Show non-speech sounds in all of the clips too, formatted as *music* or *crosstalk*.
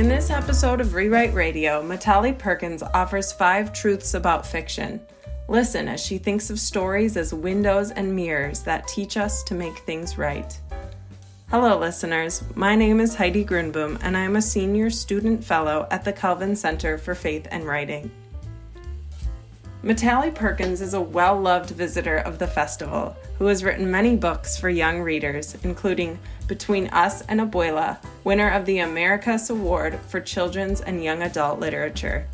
In this episode of Rewrite Radio, Mitali Perkins offers five truths about fiction. Listen as she thinks of stories as windows and mirrors that teach us to make things right. Hello, listeners. My name is Heidi Grunboom, and I am a senior student fellow at the Calvin Center for Faith and Writing. Mitali Perkins is a well loved visitor of the festival who has written many books for young readers, including Between Us and Abuela, winner of the Americas Award for Children's and Young Adult Literature,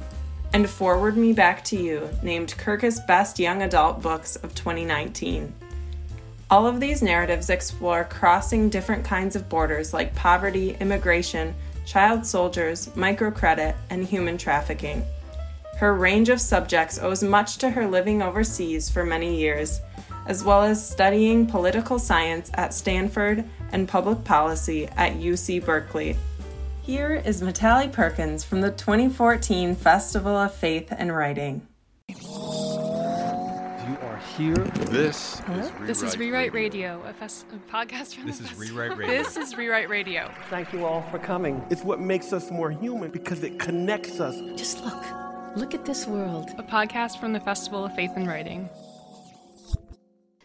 and Forward Me Back to You, named Kirkus Best Young Adult Books of 2019. All of these narratives explore crossing different kinds of borders like poverty, immigration, child soldiers, microcredit, and human trafficking. Her range of subjects owes much to her living overseas for many years, as well as studying political science at Stanford and public policy at UC Berkeley. Here is Mitali Perkins from the 2014 Festival of Faith and Writing. You are here. This Hello? is Rewrite This is Rewrite Radio, a, fest- a podcast from This the is festival. Rewrite *laughs* Radio. This is Rewrite Radio. Thank you all for coming. It's what makes us more human because it connects us. Just look. Look at this world. A podcast from the Festival of Faith and Writing.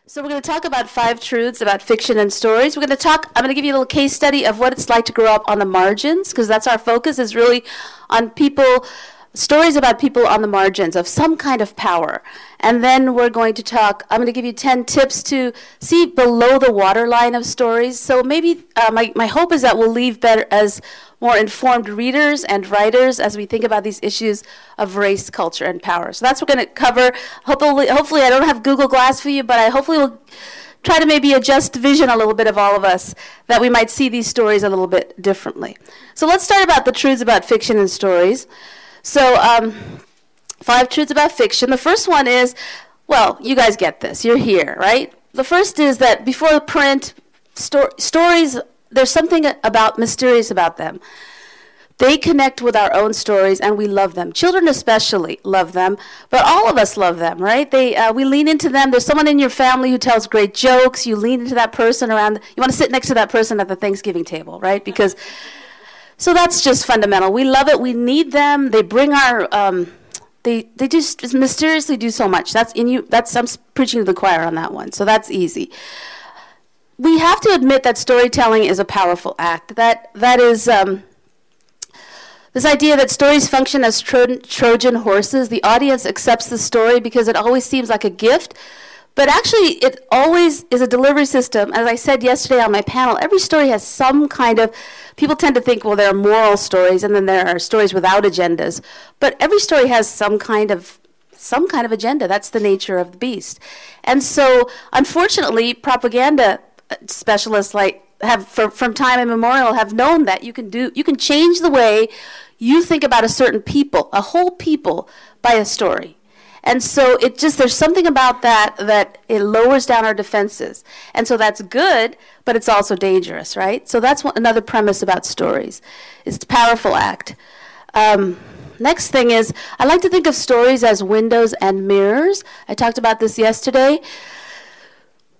So we're going to talk about five truths about fiction and stories. We're going to talk. I'm going to give you a little case study of what it's like to grow up on the margins, because that's our focus is really on people, stories about people on the margins of some kind of power. And then we're going to talk. I'm going to give you 10 tips to see below the waterline of stories. So maybe uh, my my hope is that we'll leave better as more informed readers and writers as we think about these issues of race, culture, and power. So that's what we're going to cover. Hopefully, hopefully, I don't have Google Glass for you, but I hopefully will try to maybe adjust vision a little bit of all of us that we might see these stories a little bit differently. So let's start about the truths about fiction and stories. So, um, five truths about fiction. The first one is, well, you guys get this. You're here, right? The first is that before print, sto- stories there's something about mysterious about them. They connect with our own stories, and we love them. Children especially love them, but all of us love them, right? They uh, we lean into them. There's someone in your family who tells great jokes. You lean into that person around. You want to sit next to that person at the Thanksgiving table, right? Because so that's just fundamental. We love it. We need them. They bring our. Um, they they just mysteriously do so much. That's in you. That's I'm preaching to the choir on that one. So that's easy we have to admit that storytelling is a powerful act. That that is um, this idea that stories function as Tro- Trojan horses. The audience accepts the story because it always seems like a gift, but actually, it always is a delivery system. As I said yesterday on my panel, every story has some kind of. People tend to think, well, there are moral stories, and then there are stories without agendas. But every story has some kind of some kind of agenda. That's the nature of the beast. And so, unfortunately, propaganda uh, specialists like have for, from time immemorial have known that you can do you can change the way you think about a certain people a whole people by a story and so it just there's something about that that it lowers down our defenses and so that's good but it's also dangerous right so that's one, another premise about stories it's a powerful act um, next thing is i like to think of stories as windows and mirrors i talked about this yesterday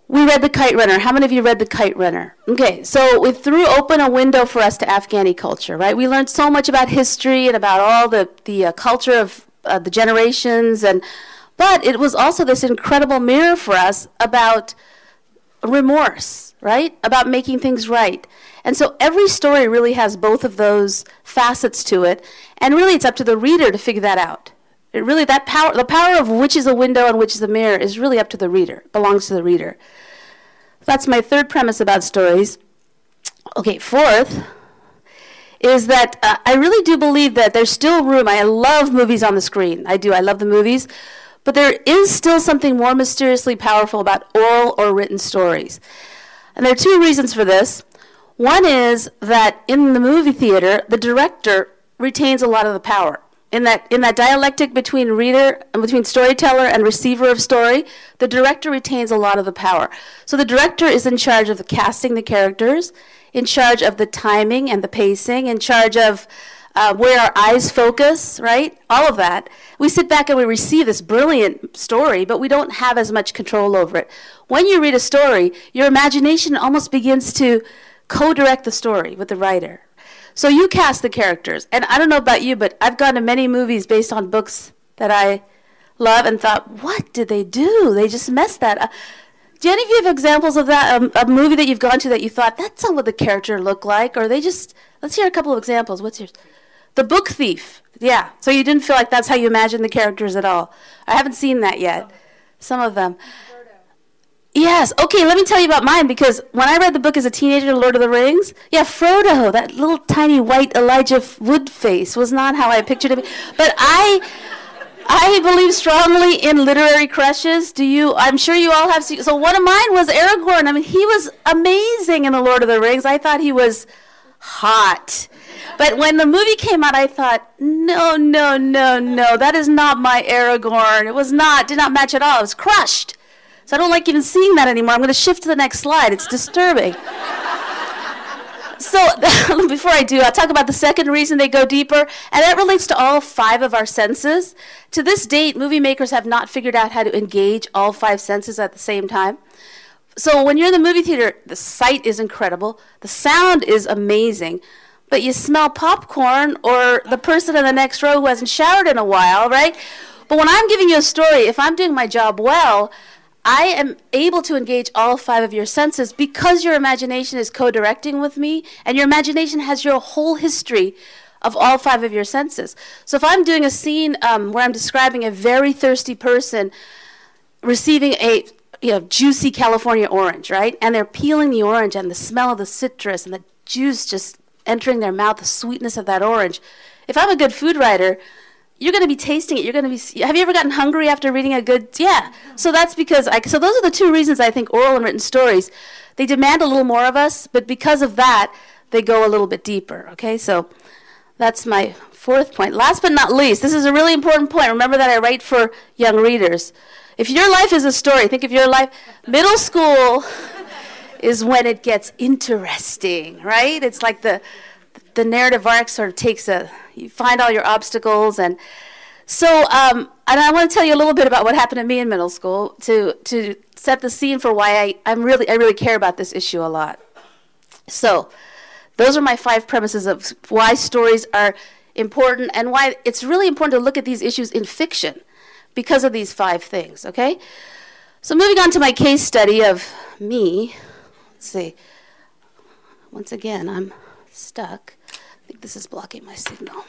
we read The Kite Runner. How many of you read The Kite Runner? Okay, so we threw open a window for us to Afghani culture, right? We learned so much about history and about all the, the uh, culture of uh, the generations, and but it was also this incredible mirror for us about remorse, right? About making things right. And so every story really has both of those facets to it, and really it's up to the reader to figure that out. It really that power the power of which is a window and which is a mirror is really up to the reader, belongs to the reader. That's my third premise about stories. Okay, fourth is that uh, I really do believe that there's still room. I love movies on the screen. I do. I love the movies. But there is still something more mysteriously powerful about oral or written stories. And there are two reasons for this. One is that in the movie theater, the director retains a lot of the power in that in that dialectic between reader and between storyteller and receiver of story the director retains a lot of the power so the director is in charge of the casting the characters in charge of the timing and the pacing in charge of uh, where our eyes focus right all of that we sit back and we receive this brilliant story but we don't have as much control over it when you read a story your imagination almost begins to co-direct the story with the writer So you cast the characters. And I don't know about you, but I've gone to many movies based on books that I love and thought, what did they do? They just messed that up. Do any of you have examples of that? Um, a movie that you've gone to that you thought, that's not what the character looked like? Or they just, let's hear a couple of examples. What's yours? The Book Thief. Yeah. So you didn't feel like that's how you imagined the characters at all. I haven't seen that yet. Some of them. Yes. Okay, let me tell you about mine because when I read the book as a teenager, Lord of the Rings, yeah, Frodo, that little tiny white Elijah Wood face was not how I pictured him. But I I believe strongly in literary crushes. Do you? I'm sure you all have. So one of mine was Aragorn. I mean, he was amazing in The Lord of the Rings. I thought he was hot. But when the movie came out, I thought, no, no, no, no, that is not my Aragorn. It was not, did not match at all. It was crushed. So I don't like even seeing that anymore. I'm going to shift to the next slide. It's disturbing. So *laughs* before I do, I'll talk about the second reason they go deeper, and that relates to all five of our senses. To this date, movie makers have not figured out how to engage all five senses at the same time. So when you're in the movie theater, the sight is incredible, the sound is amazing, but you smell popcorn or the person in the next row who hasn't showered in a while, right? But when I'm giving you a story, if I'm doing my job well, I am able to engage all five of your senses because your imagination is co directing with me, and your imagination has your whole history of all five of your senses. So if I'm doing a scene um, where I'm describing a very thirsty person receiving a you know, juicy California orange, right? And they're peeling the orange, and the smell of the citrus and the juice just entering their mouth, the sweetness of that orange. If I'm a good food writer, you're going to be tasting it. You're going to be. Have you ever gotten hungry after reading a good? Yeah. So that's because I. So those are the two reasons I think oral and written stories, they demand a little more of us, but because of that, they go a little bit deeper. Okay. So that's my fourth point. Last but not least, this is a really important point. Remember that I write for young readers. If your life is a story, think of your life. Middle school *laughs* is when it gets interesting, right? It's like the the narrative arc sort of takes a you find all your obstacles and so um, and I want to tell you a little bit about what happened to me in middle school to to set the scene for why I, I'm really I really care about this issue a lot. So those are my five premises of why stories are important and why it's really important to look at these issues in fiction because of these five things, okay? So moving on to my case study of me. Let's see. Once again, I'm stuck this is blocking my signal.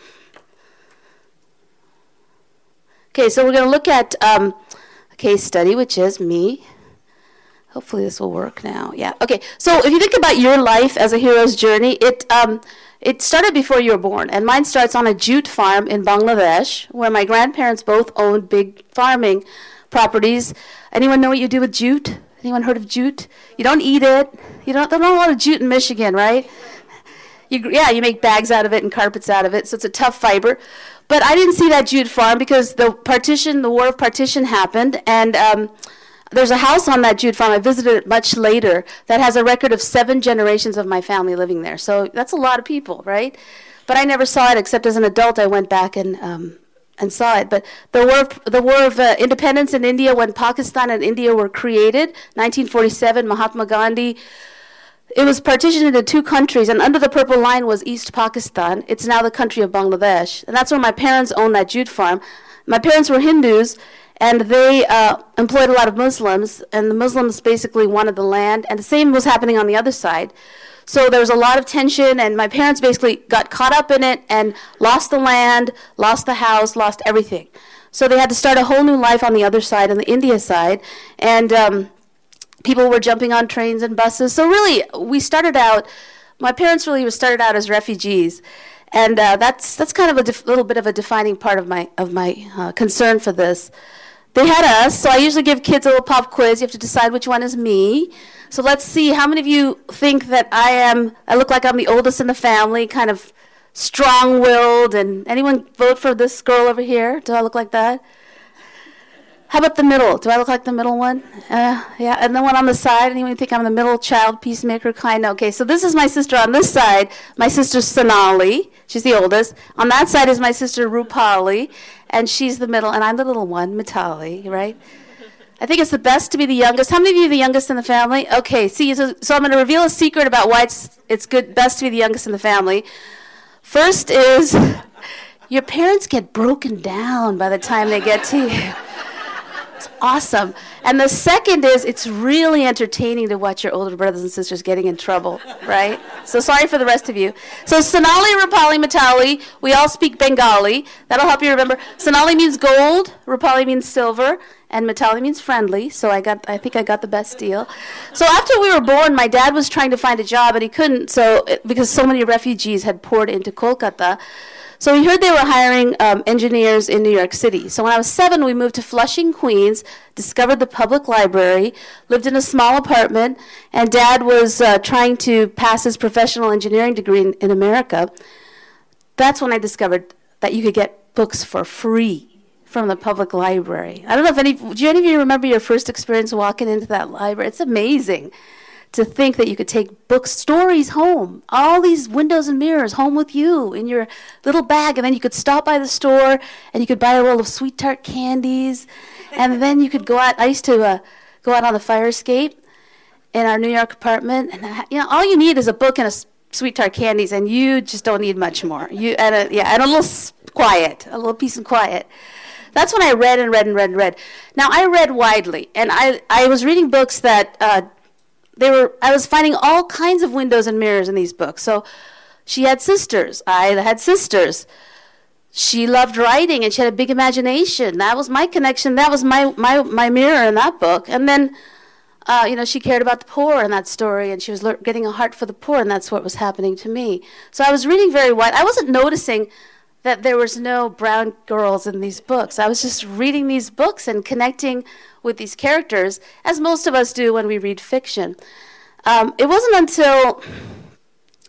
Okay, so we're going to look at um, a case study, which is me. Hopefully, this will work now. Yeah. Okay. So, if you think about your life as a hero's journey, it um, it started before you were born, and mine starts on a jute farm in Bangladesh, where my grandparents both owned big farming properties. Anyone know what you do with jute? Anyone heard of jute? You don't eat it. You don't. There's not a lot of jute in Michigan, right? You, yeah, you make bags out of it and carpets out of it, so it's a tough fiber. But I didn't see that jute farm because the partition, the war of partition happened, and um, there's a house on that jute farm. I visited it much later that has a record of seven generations of my family living there. So that's a lot of people, right? But I never saw it except as an adult. I went back and um, and saw it. But the war of, the war of uh, independence in India, when Pakistan and India were created, 1947, Mahatma Gandhi it was partitioned into two countries, and under the purple line was East Pakistan. It's now the country of Bangladesh. And that's where my parents owned that jute farm. My parents were Hindus, and they uh, employed a lot of Muslims, and the Muslims basically wanted the land, and the same was happening on the other side. So there was a lot of tension, and my parents basically got caught up in it and lost the land, lost the house, lost everything. So they had to start a whole new life on the other side, on the India side. And um, people were jumping on trains and buses. So really, we started out. My parents really started out as refugees, and uh, that's that's kind of a def- little bit of a defining part of my of my uh, concern for this. They had us, so I usually give kids a little pop quiz. You have to decide which one is me. So let's see how many of you think that I am. I look like I'm the oldest in the family, kind of strong-willed. And anyone vote for this girl over here? Do I look like that? How about the middle? Do I look like the middle one? Uh, yeah, and the one on the side. Anyone think I'm the middle child, peacemaker kind? Okay, so this is my sister on this side. My sister Sonali. She's the oldest. On that side is my sister Rupali, and she's the middle, and I'm the little one, Mitali, right? I think it's the best to be the youngest. How many of you are the youngest in the family? Okay, see, so, so I'm going to reveal a secret about why it's, it's good, best to be the youngest in the family. First is your parents get broken down by the time they get to you. It's awesome. And the second is it's really entertaining to watch your older brothers and sisters getting in trouble, right? So sorry for the rest of you. So Sonali, Rupali, Mitali, we all speak Bengali. That'll help you remember. Sonali means gold, Rupali means silver, and Mitali means friendly. So I got I think I got the best deal. So after we were born, my dad was trying to find a job and he couldn't so because so many refugees had poured into Kolkata. So we heard they were hiring um, engineers in New York City. So when I was seven, we moved to Flushing, Queens, discovered the public library, lived in a small apartment, and dad was uh, trying to pass his professional engineering degree in, in America. That's when I discovered that you could get books for free from the public library. I don't know if any, do any of you remember your first experience walking into that library? It's amazing to think that you could take book stories home, all these windows and mirrors home with you in your little bag, and then you could stop by the store and you could buy a roll of sweet tart candies, and *laughs* then you could go out. I used to uh, go out on the fire escape in our New York apartment, and uh, you know all you need is a book and a sweet tart candies, and you just don't need much more. You and a, yeah, and a little quiet, a little peace and quiet. That's when I read and read and read and read. Now I read widely, and I I was reading books that. Uh, they were I was finding all kinds of windows and mirrors in these books. So she had sisters. I had sisters. She loved writing and she had a big imagination. That was my connection. That was my my my mirror in that book. And then uh, you know, she cared about the poor in that story, and she was le- getting a heart for the poor, and that's what was happening to me. So I was reading very wide. I wasn't noticing that there was no brown girls in these books. I was just reading these books and connecting with these characters, as most of us do when we read fiction. Um, it wasn't until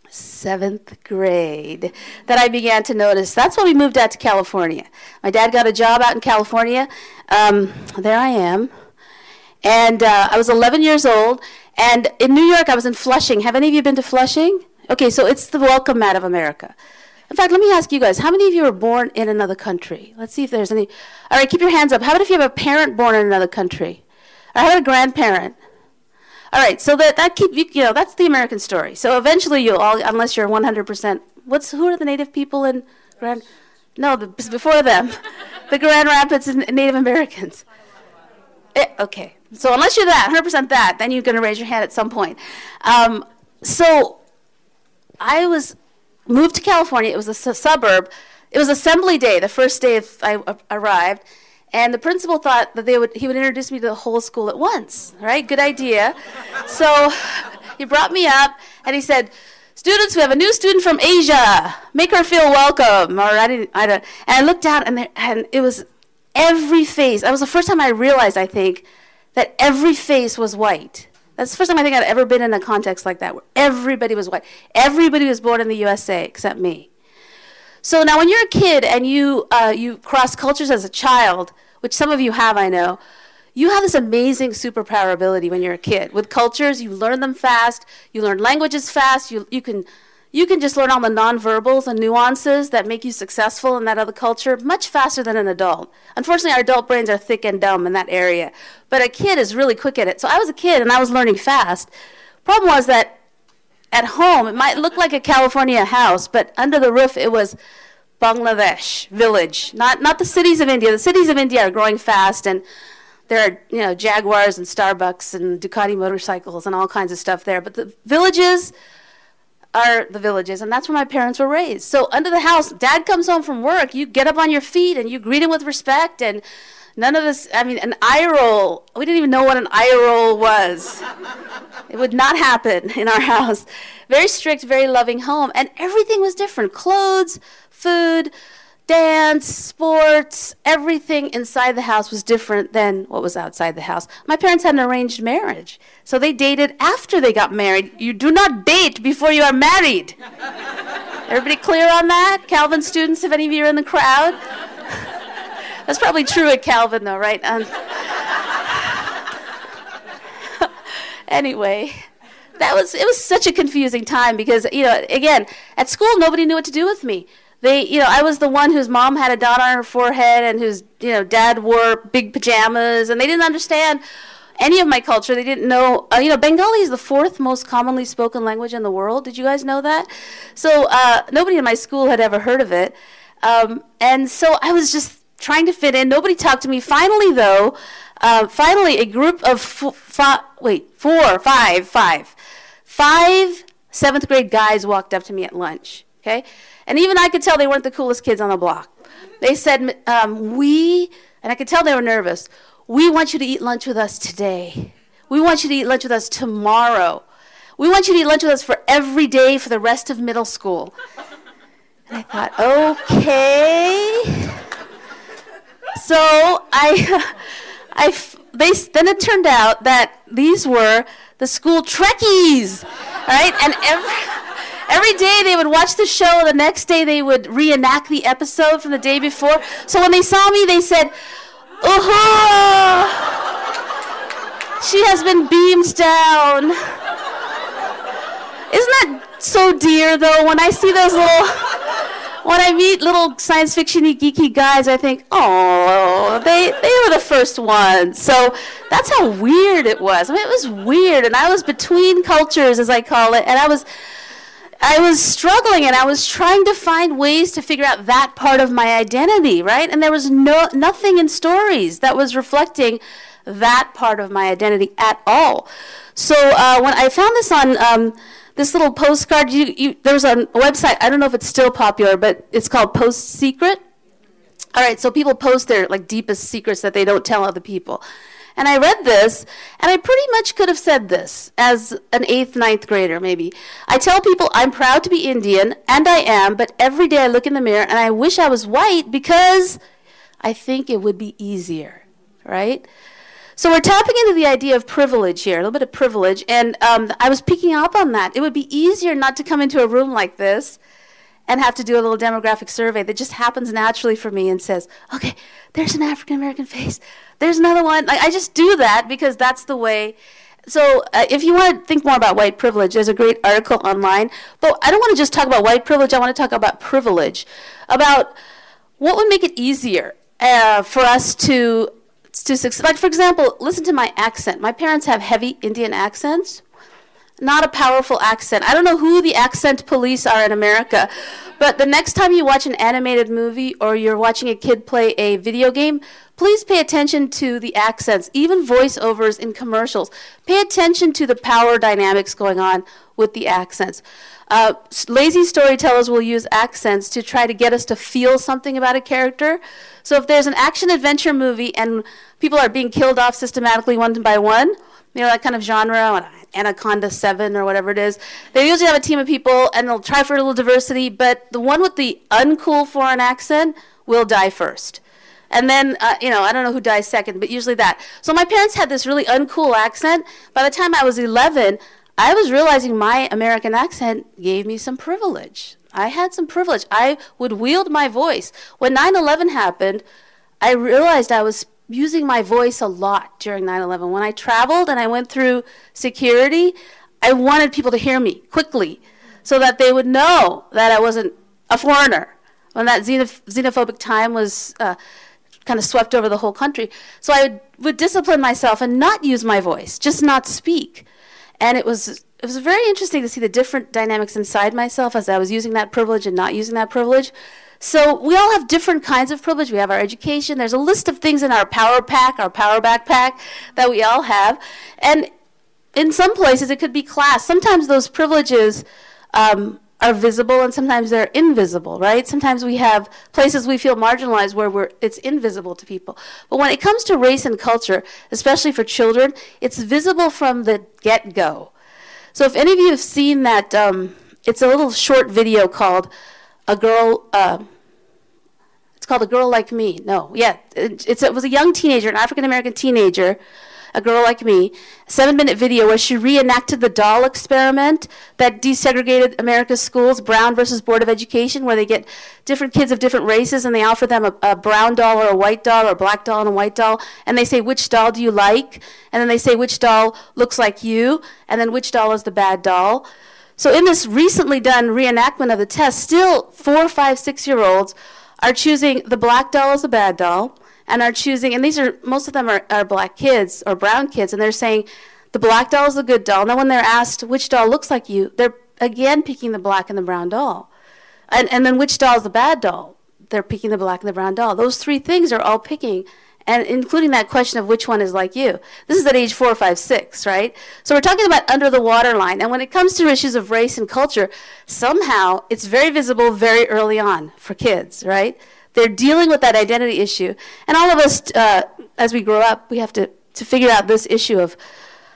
seventh grade that I began to notice. That's when we moved out to California. My dad got a job out in California. Um, there I am. And uh, I was 11 years old. And in New York, I was in Flushing. Have any of you been to Flushing? Okay, so it's the welcome mat of America. In fact, let me ask you guys, how many of you were born in another country? Let's see if there's any. All right, keep your hands up. How about if you have a parent born in another country? I about a grandparent? All right, so that, that keep you, you know, that's the American story. So eventually you'll all, unless you're 100%, what's, who are the native people in Grand, no, the, before them, *laughs* the Grand Rapids and Native Americans. It, eh, okay, so unless you're that, 100% that, then you're going to raise your hand at some point. Um, so I was moved to California. It was a su- suburb. It was assembly day, the first day of, I uh, arrived, and the principal thought that they would he would introduce me to the whole school at once. Right? Good idea. so he brought me up and he said, "Students, we have a new student from Asia. Make her feel welcome." Or I didn't. I don't. And I looked out and there, and it was every face. That was the first time I realized. I think that every face was white. That's the first time I think I'd ever been in a context like that where everybody was white. Everybody was born in the USA except me. So now, when you're a kid and you uh, you cross cultures as a child, which some of you have, I know, you have this amazing superpower ability when you're a kid. With cultures, you learn them fast. You learn languages fast. You you can you can just learn all the nonverbals and nuances that make you successful in that other culture much faster than an adult. Unfortunately, our adult brains are thick and dumb in that area, but a kid is really quick at it. So I was a kid and I was learning fast. Problem was that at home, it might look like a California house, but under the roof, it was Bangladesh village, not not the cities of India. The cities of India are growing fast, and there are you know Jaguars and Starbucks and Ducati motorcycles and all kinds of stuff there. But the villages are the villages, and that's where my parents were raised. So under the house, dad comes home from work, you get up on your feet and you greet him with respect, and none of this, I mean, an eye roll, we didn't even know what an eye roll was. it would not happen in our house. Very strict, very loving home, and everything was different clothes, food, dance, sports, everything inside the house was different than what was outside the house. My parents had an arranged marriage, so they dated after they got married. You do not date before you are married. *laughs* Everybody clear on that? Calvin students, if any of you are in the crowd? *laughs* That's probably true at Calvin, though, right? Um, *laughs* anyway, that was it was such a confusing time because you know again at school nobody knew what to do with me they, you know, I was the one whose mom had a dot on her forehead and whose, you know, dad wore big pajamas, and they didn't understand. any of my culture. They didn't know, uh, you know, Bengali is the fourth most commonly spoken language in the world. Did you guys know that? So uh, nobody in my school had ever heard of it. Um, and so I was just trying to fit in. Nobody talked to me. Finally, though, uh, finally, a group of f- wait, four, five, five, five seventh grade guys walked up to me at lunch. Okay, and even I could tell they weren't the coolest kids on the block. They said, um, "We," and I could tell they were nervous. We want you to eat lunch with us today. We want you to eat lunch with us tomorrow. We want you to eat lunch with us for every day for the rest of middle school. And I thought, okay. So I, *laughs* I, they, then it turned out that these were the school Trekkies, right? And every, every day they would watch the show, the next day they would reenact the episode from the day before. So when they saw me, they said, "Uhura! She has been beamed down." Isn't that so dear, though? When I see those little when I meet little science fiction geeky guys, I think, oh, they they were the first ones. So that's how weird it was. I mean, it was weird, and I was between cultures, as I call it, and I was. I was struggling and I was trying to find ways to figure out that part of my identity, right? And there was no nothing in stories that was reflecting that part of my identity at all. So uh, when I found this on um, this little postcard. You, you, there's a website. I don't know if it's still popular, but it's called Post Secret. All right, so people post their like deepest secrets that they don't tell other people. And I read this, and I pretty much could have said this as an eighth, ninth grader, maybe. I tell people I'm proud to be Indian, and I am, but every day I look in the mirror and I wish I was white because I think it would be easier, right? So we're tapping into the idea of privilege here, a little bit of privilege, and um, I was picking up on that. It would be easier not to come into a room like this and have to do a little demographic survey that just happens naturally for me and says, okay, there's an African American face, there's another one. Like, I just do that because that's the way. So, uh, if you want to think more about white privilege, there's a great article online. But I don't want to just talk about white privilege, I want to talk about privilege, about what would make it easier uh, for us to to succeed. Like, for example, listen to my accent. My parents have heavy Indian accents. Not a powerful accent. I don't know who the accent police are in America, but the next time you watch an animated movie or you're watching a kid play a video game, please pay attention to the accents, even voiceovers in commercials. Pay attention to the power dynamics going on with the accents. Uh, lazy storytellers will use accents to try to get us to feel something about a character. So if there's an action adventure movie and people are being killed off systematically one by one, you know, that kind of genre, Anaconda 7 or whatever it is, they usually have a team of people and they'll try for a little diversity, but the one with the uncool foreign accent will die first. And then, uh, you know, I don't know who dies second, but usually that. So my parents had this really uncool accent. By the time I was 11, I was realizing my American accent gave me some privilege. I had some privilege. I would wield my voice. When 9 11 happened, I realized I was using my voice a lot during 9 11. When I traveled and I went through security, I wanted people to hear me quickly so that they would know that I wasn't a foreigner. When that xenophobic time was uh, kind of swept over the whole country. So I would, would discipline myself and not use my voice, just not speak. And it was it was very interesting to see the different dynamics inside myself as I was using that privilege and not using that privilege. So we all have different kinds of privilege. We have our education. There's a list of things in our power pack, our power backpack that we all have. And in some places, it could be class. Sometimes those privileges um, are visible and sometimes they're invisible, right? Sometimes we have places we feel marginalized where it's invisible to people. But when it comes to race and culture, especially for children, it's visible from the get go. So if any of you have seen that, um, it's a little short video called "A Girl." Uh, it's called "A Girl Like Me." No, yeah, it, it was a young teenager, an African American teenager, a girl like me, seven minute video where she reenacted the doll experiment that desegregated America's schools, Brown versus Board of Education, where they get different kids of different races and they offer them a, a brown doll or a white doll or a black doll and a white doll, and they say, which doll do you like? And then they say, which doll looks like you? And then which doll is the bad doll? So in this recently done reenactment of the test, still four, five, six year olds are choosing the black doll as the bad doll and are choosing, and these are most of them are, are black kids or brown kids, and they're saying the black doll is a good doll. Now, when they're asked which doll looks like you, they're again picking the black and the brown doll. And, and then which doll is the bad doll? They're picking the black and the brown doll. Those three things are all picking, and including that question of which one is like you. This is at age four, five, six, right? So we're talking about under the waterline. And when it comes to issues of race and culture, somehow it's very visible very early on for kids, right? They're dealing with that identity issue. And all of us, uh, as we grow up, we have to, to figure out this issue of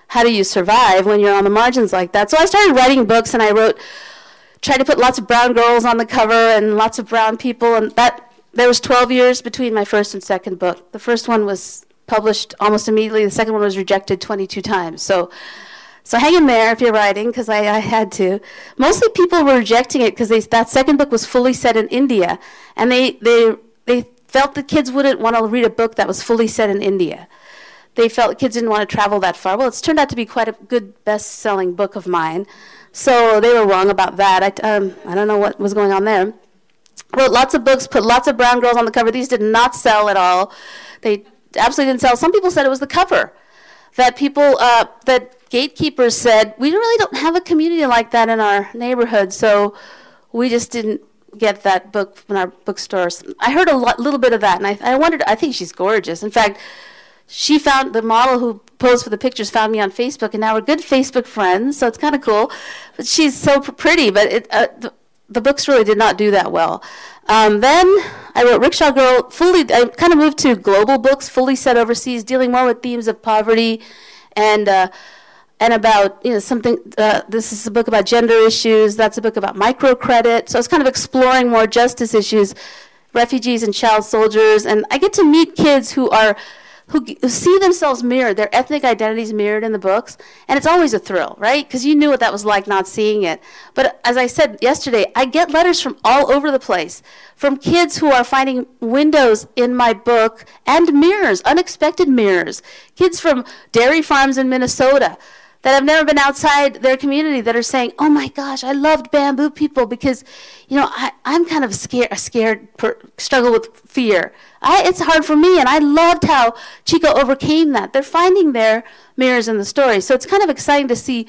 how do you survive when you're on the margins like that. So I started writing books and I wrote, tried to put lots of brown girls on the cover and lots of brown people. And that there was 12 years between my first and second book. The first one was published almost immediately. The second one was rejected 22 times. So so hang in there if you're writing, because I, I, had to. Mostly people were rejecting it because that second book was fully set in India, and they they they felt the kids wouldn't want to read a book that was fully set in India. They felt kids didn't want to travel that far. Well, it's turned out to be quite a good best-selling book of mine, so they were wrong about that. I um, I don't know what was going on there. Wrote lots of books, put lots of brown girls on the cover. These did not sell at all. They absolutely didn't sell. Some people said it was the cover that people uh, that gatekeepers said, we really don't have a community like that in our neighborhood, so we just didn't get that book in our bookstores. I heard a lot, little bit of that, and I, I wondered, I think she's gorgeous. In fact, she found the model who posed for the pictures found me on Facebook, and now we're good Facebook friends, so it's kind of cool. But she's so pretty, but it, uh, the, the, books really did not do that well. Um, then I wrote Rickshaw Girl, fully, I kind of moved to global books, fully set overseas, dealing more with themes of poverty and uh, and about you know something. Uh, this is a book about gender issues. That's a book about microcredit. So it's kind of exploring more justice issues, refugees and child soldiers, and I get to meet kids who are who, see themselves mirrored, their ethnic identities mirrored in the books, and it's always a thrill, right? Because you knew what that was like not seeing it. But as I said yesterday, I get letters from all over the place, from kids who are finding windows in my book and mirrors, unexpected mirrors. Kids from dairy farms in Minnesota that have never been outside their community that are saying, "Oh my gosh, I loved bamboo people because, you know, I, I'm kind of scared, scared, per, struggle with fear. I, it's hard for me, and I loved how Chiko overcame that. They're finding their mirrors in the story, so it's kind of exciting to see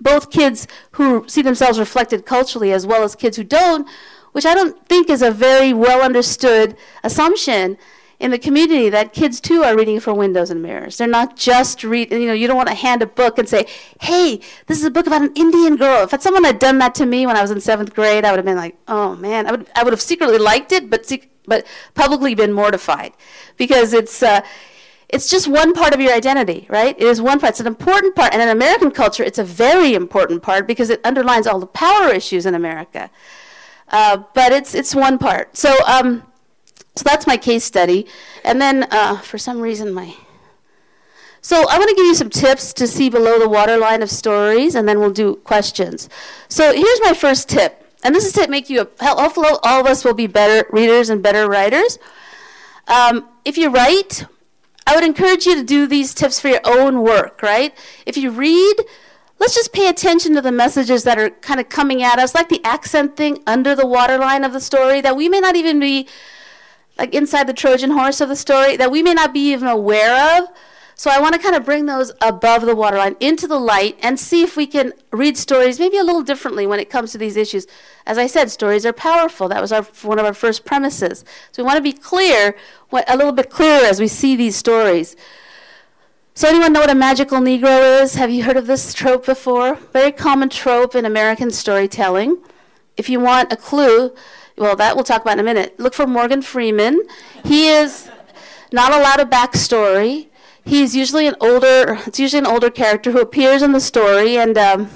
both kids who see themselves reflected culturally as well as kids who don't, which I don't think is a very well understood assumption in the community that kids too are reading for windows and mirrors. They're not just read. You know, you don't want to hand a book and say, "Hey, this is a book about an Indian girl." If someone had done that to me when I was in seventh grade, I would have been like, "Oh man," I would I would have secretly liked it, but sec- but publicly been mortified because it's. Uh, it's just one part of your identity, right? It is one part. It's an important part. And in American culture, it's a very important part because it underlines all the power issues in America. Uh, but it's, it's one part. So, um, so that's my case study. And then uh, for some reason, my. So I want to give you some tips to see below the waterline of stories, and then we'll do questions. So here's my first tip. And this is to make you, hopefully all of us will be better readers and better writers. Um, if you write, I would encourage you to do these tips for your own work, right? If you read, let's just pay attention to the messages that are kind of coming at us, like the accent thing under the waterline of the story that we may not even be like inside the Trojan horse of the story that we may not be even aware of. So I want to kind of bring those above the waterline into the light and see if we can read stories maybe a little differently when it comes to these issues. As I said, stories are powerful. That was our, one of our first premises. So we want to be clear, a little bit clearer as we see these stories. So anyone know what a magical Negro is? Have you heard of this trope before? Very common trope in American storytelling. If you want a clue, well, that we'll talk about in a minute. Look for Morgan Freeman. He is not allowed a backstory. He's usually an older, it's usually an older character who appears in the story and um,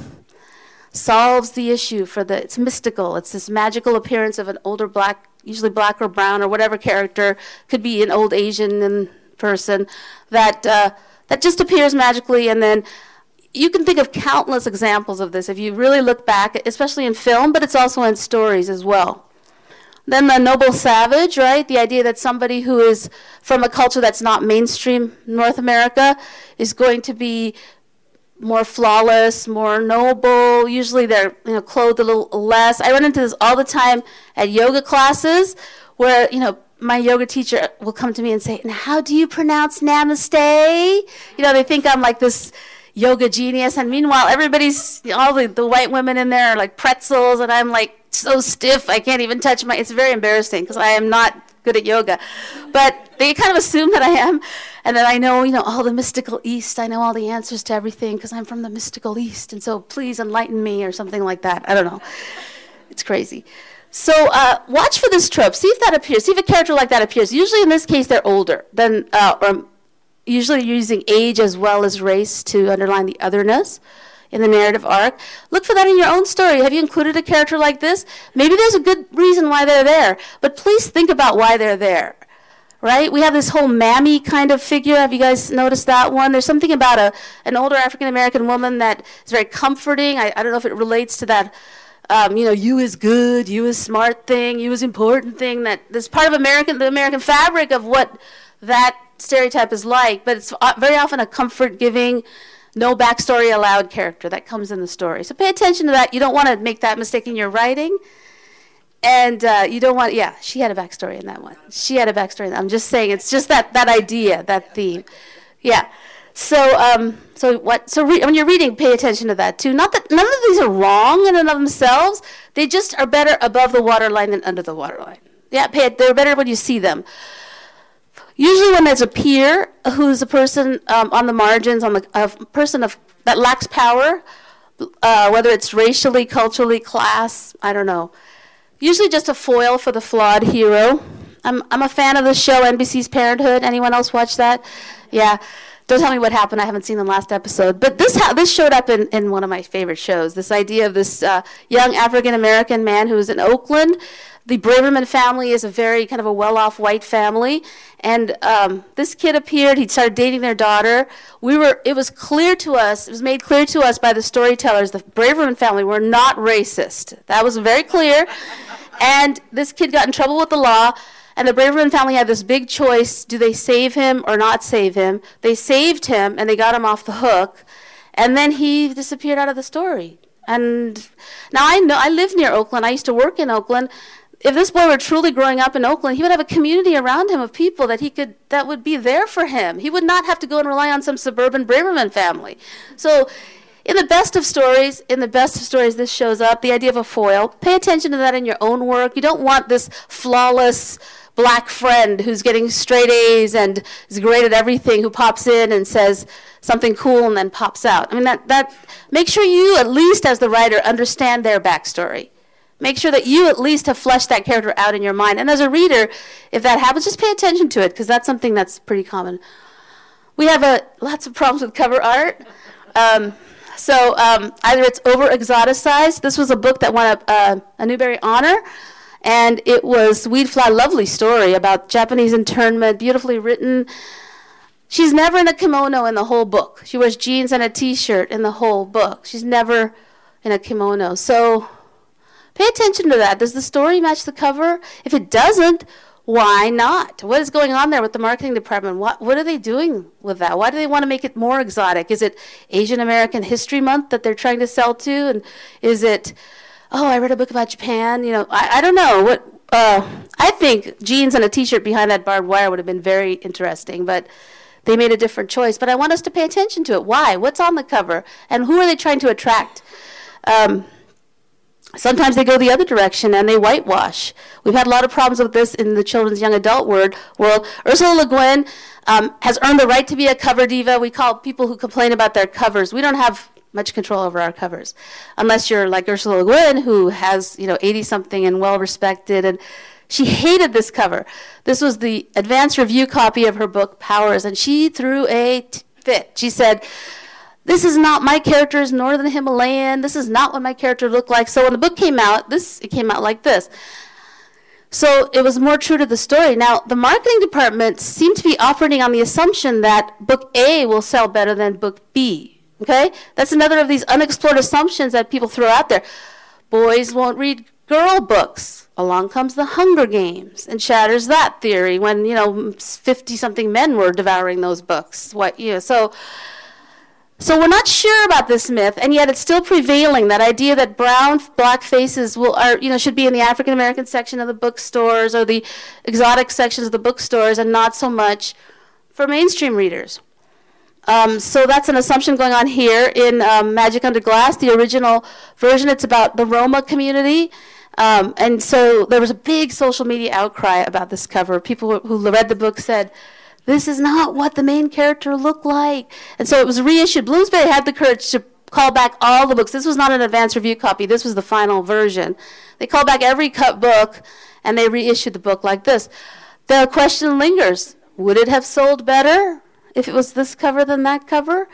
solves the issue for the. It's mystical. It's this magical appearance of an older black, usually black or brown or whatever character, could be an old Asian person that uh, that just appears magically and then you can think of countless examples of this if you really look back, especially in film, but it's also in stories as well. Then the noble savage, right? The idea that somebody who is from a culture that's not mainstream North America is going to be more flawless, more noble. Usually they're you know clothed a little less. I run into this all the time at yoga classes where you know my yoga teacher will come to me and say, "And how do you pronounce namaste?" You know, they think I'm like this yoga genius, and meanwhile, everybody's all the, the white women in there are like pretzels, and I'm like so stiff I can't even touch my. It's very embarrassing because I am not good at yoga, but they kind of assume that I am, and that I know, you know, all the mystical East. I know all the answers to everything because I'm from the mystical East, and so please enlighten me or something like that. I don't know. It's crazy. So uh, watch for this trope. See if that appears. See if a character like that appears. Usually, in this case, they're older than, uh, or usually using age as well as race to underline the otherness in the narrative arc. Look for that in your own story. Have you included a character like this? Maybe there's a good reason why they're there, but please think about why they're there. Right? We have this whole mammy kind of figure. Have you guys noticed that one? There's something about a an older African American woman that is very comforting. I, I don't know if it relates to that um, you know, you is good, you is smart thing, you is important thing. That this part of American, the American fabric of what that stereotype is like. But it's uh, very often a comfort-giving, no backstory allowed character that comes in the story. So pay attention to that. You don't want to make that mistake in your writing. And uh, you don't want, yeah, she had a backstory in that one. She had a backstory. I'm just saying, it's just that that idea, that theme. Yeah. So, um, so what? So re- when you're reading, pay attention to that too. Not that none of these are wrong in and of themselves. They just are better above the waterline than under the waterline. Yeah, pay. They're better when you see them. Usually, when there's a peer who's a person um, on the margins, on the a person of that lacks power, uh, whether it's racially, culturally, class, I don't know. Usually, just a foil for the flawed hero. I'm I'm a fan of the show NBC's Parenthood. Anyone else watch that? Yeah. Don't tell me what happened. I haven't seen the last episode. But this ha- this showed up in, in one of my favorite shows. This idea of this uh, young African American man who's in Oakland. The Braverman family is a very kind of a well-off white family, and um, this kid appeared. He started dating their daughter. We were. It was clear to us. It was made clear to us by the storytellers. The Braverman family were not racist. That was very clear. and this kid got in trouble with the law and the Braverman family had this big choice do they save him or not save him? They saved him and they got him off the hook. And then he disappeared out of the story. And now I know I live near Oakland. I used to work in Oakland. If this boy were truly growing up in Oakland, he would have a community around him of people that he could that would be there for him. He would not have to go and rely on some suburban Braverman family. So in the best of stories, in the best of stories, this shows up the idea of a foil. Pay attention to that in your own work. You don't want this flawless black friend who's getting straight A's and is great at everything who pops in and says something cool and then pops out. I mean, that, that make sure you, at least as the writer, understand their backstory. Make sure that you at least have fleshed that character out in your mind. And as a reader, if that happens, just pay attention to it because that's something that's pretty common. We have a, lots of problems with cover art. Um, so um, either it's over exoticized. This was a book that won a, uh, a Newbery Honor and it was Weedflower, lovely story about Japanese internment, beautifully written. She's never in a kimono in the whole book. She wears jeans and a t-shirt in the whole book. She's never in a kimono. So pay attention to that. Does the story match the cover? If it doesn't, why not? What is going on there with the marketing department? What what are they doing with that? Why do they want to make it more exotic? Is it Asian American History Month that they're trying to sell to? And is it oh, I read a book about Japan. You know, I, I don't know what. Uh, I think jeans and a T-shirt behind that barbed wire would have been very interesting, but they made a different choice. But I want us to pay attention to it. Why? What's on the cover? And who are they trying to attract? Um, sometimes they go the other direction and they whitewash. We've had a lot of problems with this in the children's young adult word, world. Ursula Le Guin um, has earned the right to be a cover diva. We call people who complain about their covers. We don't have much control over our covers, unless you're like Ursula Le Guin, who has you know 80 something and well respected, and she hated this cover. This was the advanced review copy of her book Powers, and she threw a t- fit. She said. This is not my character's Northern Himalayan. This is not what my character looked like. So when the book came out, this it came out like this. So it was more true to the story. Now, the marketing department seemed to be operating on the assumption that book A will sell better than book B. Okay? That's another of these unexplored assumptions that people throw out there. Boys won't read girl books. Along comes the Hunger Games and shatters that theory when, you know, 50 something men were devouring those books. What, you know, so So we're not sure about this myth, and yet it's still prevailing. That idea that brown, black faces will are you know should be in the African American section of the bookstores or the exotic sections of the bookstores, and not so much for mainstream readers. Um, so that's an assumption going on here in um, Magic Under Glass, the original version. It's about the Roma community. Um, and so there was a big social media outcry about this cover. People who read the book said, this is not what the main character looked like. And so it was reissued. Bloomsbury had the courage to call back all the books. This was not an advance review copy, this was the final version. They called back every cut book and they reissued the book like this. The question lingers would it have sold better if it was this cover than that cover?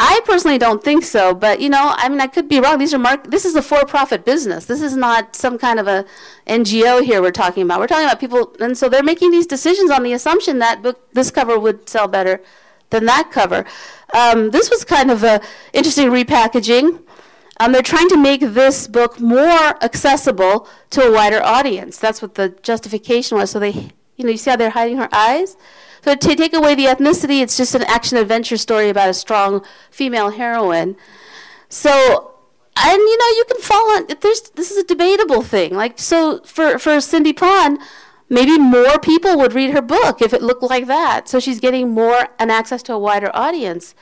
I personally don't think so, but you know, I mean, I could be wrong. These are mark. This is a for-profit business. This is not some kind of a NGO here we're talking about. We're talking about people, and so they're making these decisions on the assumption that book, this cover would sell better than that cover. Um, this was kind of a interesting repackaging. Um, they're trying to make this book more accessible to a wider audience. That's what the justification was. So they, you know, you see how they're hiding her eyes. So to take away the ethnicity, it's just an action adventure story about a strong female heroine. So, and you know, you can fall on. There's this is a debatable thing. Like so, for for Cindy Pon, maybe more people would read her book if it looked like that. So she's getting more and access to a wider audience.